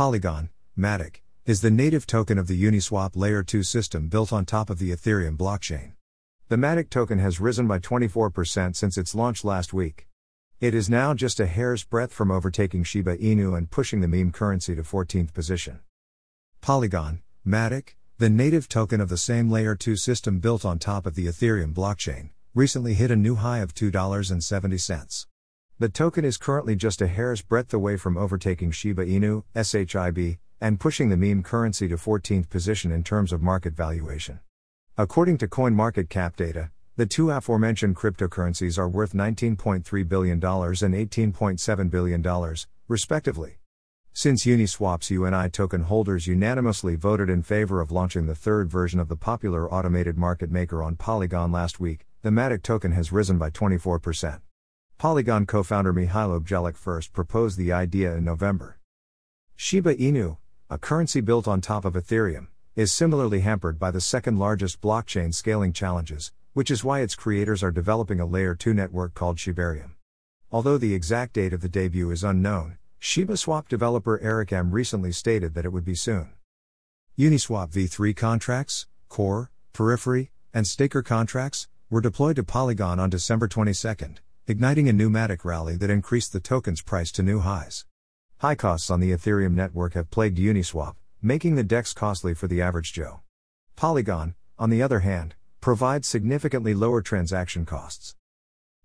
Polygon, Matic, is the native token of the Uniswap Layer 2 system built on top of the Ethereum blockchain. The Matic token has risen by 24% since its launch last week. It is now just a hair's breadth from overtaking Shiba Inu and pushing the meme currency to 14th position. Polygon, Matic, the native token of the same Layer 2 system built on top of the Ethereum blockchain, recently hit a new high of $2.70. The token is currently just a hair's breadth away from overtaking Shiba Inu, SHIB, and pushing the meme currency to 14th position in terms of market valuation. According to CoinMarketCap data, the two aforementioned cryptocurrencies are worth $19.3 billion and $18.7 billion, respectively. Since Uniswap's UNI token holders unanimously voted in favor of launching the third version of the popular automated market maker on Polygon last week, the Matic token has risen by 24%. Polygon co founder Mihailo Bjelic first proposed the idea in November. Shiba Inu, a currency built on top of Ethereum, is similarly hampered by the second largest blockchain scaling challenges, which is why its creators are developing a layer 2 network called Shibarium. Although the exact date of the debut is unknown, ShibaSwap developer Eric M recently stated that it would be soon. Uniswap v3 contracts, core, periphery, and staker contracts were deployed to Polygon on December 22, igniting a pneumatic rally that increased the token's price to new highs. High costs on the Ethereum network have plagued Uniswap, making the DEX costly for the average Joe. Polygon, on the other hand, provides significantly lower transaction costs.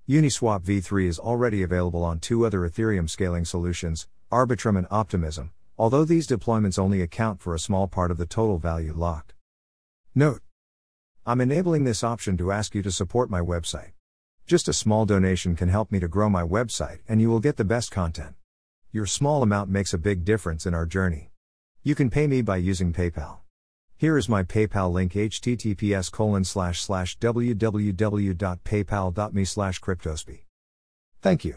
Uniswap v3 is already available on two other Ethereum scaling solutions, Arbitrum and Optimism, although these deployments only account for a small part of the total value locked. Note I'm enabling this option to ask you to support my website. Just a small donation can help me to grow my website, and you will get the best content. Your small amount makes a big difference in our journey. You can pay me by using PayPal. Here is my PayPal link https colon slash slash www.paypal.me slash cryptospe. Thank you.